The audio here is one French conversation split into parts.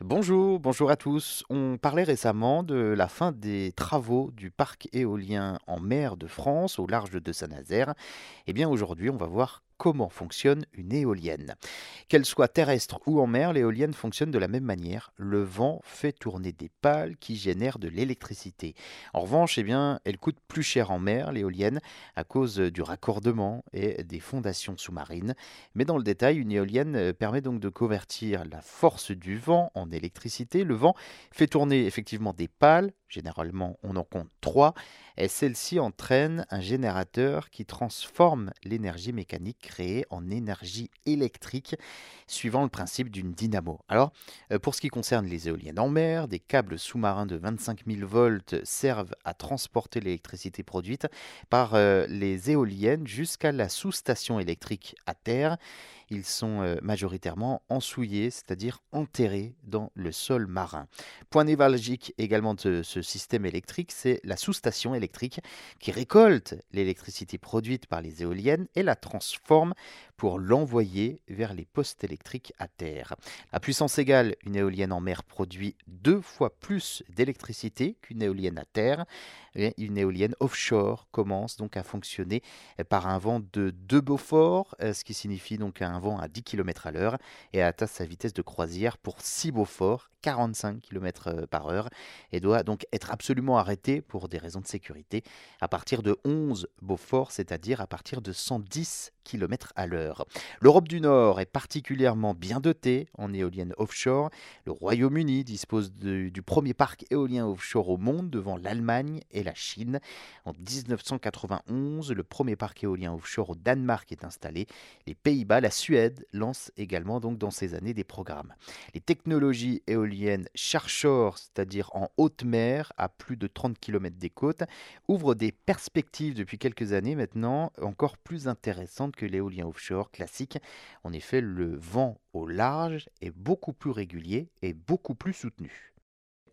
Bonjour, bonjour à tous. On parlait récemment de la fin des travaux du parc éolien en mer de France au large de Saint-Nazaire. Eh bien aujourd'hui, on va voir comment fonctionne une éolienne. Qu'elle soit terrestre ou en mer, l'éolienne fonctionne de la même manière. Le vent fait tourner des pales qui génèrent de l'électricité. En revanche, eh bien, elle coûte plus cher en mer, l'éolienne, à cause du raccordement et des fondations sous-marines. Mais dans le détail, une éolienne euh, permet donc de convertir la force du vent en électricité. Le vent fait tourner effectivement des pales, généralement on en compte trois, et celle-ci entraîne un générateur qui transforme l'énergie mécanique créée en énergie électrique suivant le principe d'une dynamo. Alors, euh, pour ce qui concerne les éoliennes en mer, des câbles sous-marins de 25 000 volts servent à transporter l'électricité produite par euh, les éoliennes jusqu'à la sous-station électrique à terre. Ils sont euh, majoritairement ensouillés, c'est-à-dire enterrés dans le sol marin. Point névralgique également de ce système électrique, c'est la sous-station électrique qui récolte l'électricité produite par les éoliennes et la transforme pour l'envoyer vers les postes électriques à terre. À puissance égale, une éolienne en mer produit deux fois plus d'électricité qu'une éolienne à terre. une éolienne offshore commence donc à fonctionner par un vent de 2 Beaufort, euh, ce qui signifie donc un vent à 10 km à l'heure et atteint sa vitesse de croisière pour 6 Beaufort, 45 km par heure, et doit donc être absolument arrêtée pour des raisons de sécurité à partir de 11 Beaufort, c'est-à-dire à partir de 110 km à l'heure. L'Europe du Nord est particulièrement bien dotée en éoliennes offshore. Le Royaume-Uni dispose du premier parc éolien offshore au monde devant l'Allemagne et la Chine. En 1991, le premier parc éolien offshore au Danemark est installé. Les Pays-Bas, la Suède lancent également donc dans ces années des programmes. Les technologies éoliennes Charshore, c'est-à-dire en haute mer à plus de 30 km des côtes, ouvrent des perspectives depuis quelques années maintenant encore plus intéressantes que l'éolien offshore classique. En effet, le vent au large est beaucoup plus régulier et beaucoup plus soutenu.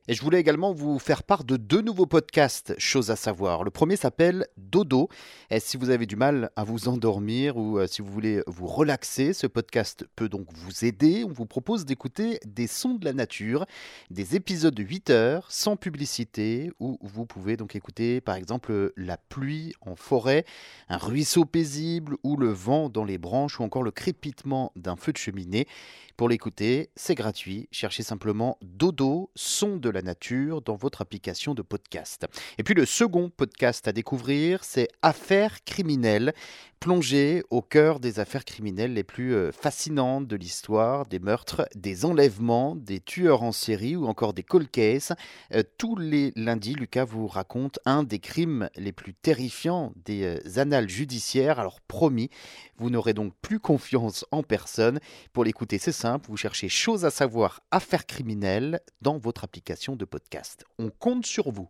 Et je voulais également vous faire part de deux nouveaux podcasts, choses à savoir. Le premier s'appelle Dodo. Et si vous avez du mal à vous endormir ou euh, si vous voulez vous relaxer, ce podcast peut donc vous aider. On vous propose d'écouter des sons de la nature, des épisodes de 8 heures sans publicité où vous pouvez donc écouter par exemple la pluie en forêt, un ruisseau paisible ou le vent dans les branches ou encore le crépitement d'un feu de cheminée. Pour l'écouter, c'est gratuit. Cherchez simplement Dodo, son de la nature dans votre application de podcast. Et puis le second podcast à découvrir, c'est Affaires criminelles plongé au cœur des affaires criminelles les plus euh, fascinantes de l'histoire, des meurtres, des enlèvements, des tueurs en série ou encore des cold cases. Euh, tous les lundis, Lucas vous raconte un des crimes les plus terrifiants des euh, annales judiciaires. Alors promis, vous n'aurez donc plus confiance en personne. Pour l'écouter, c'est simple, vous cherchez choses à savoir, affaires criminelles dans votre application de podcast. On compte sur vous.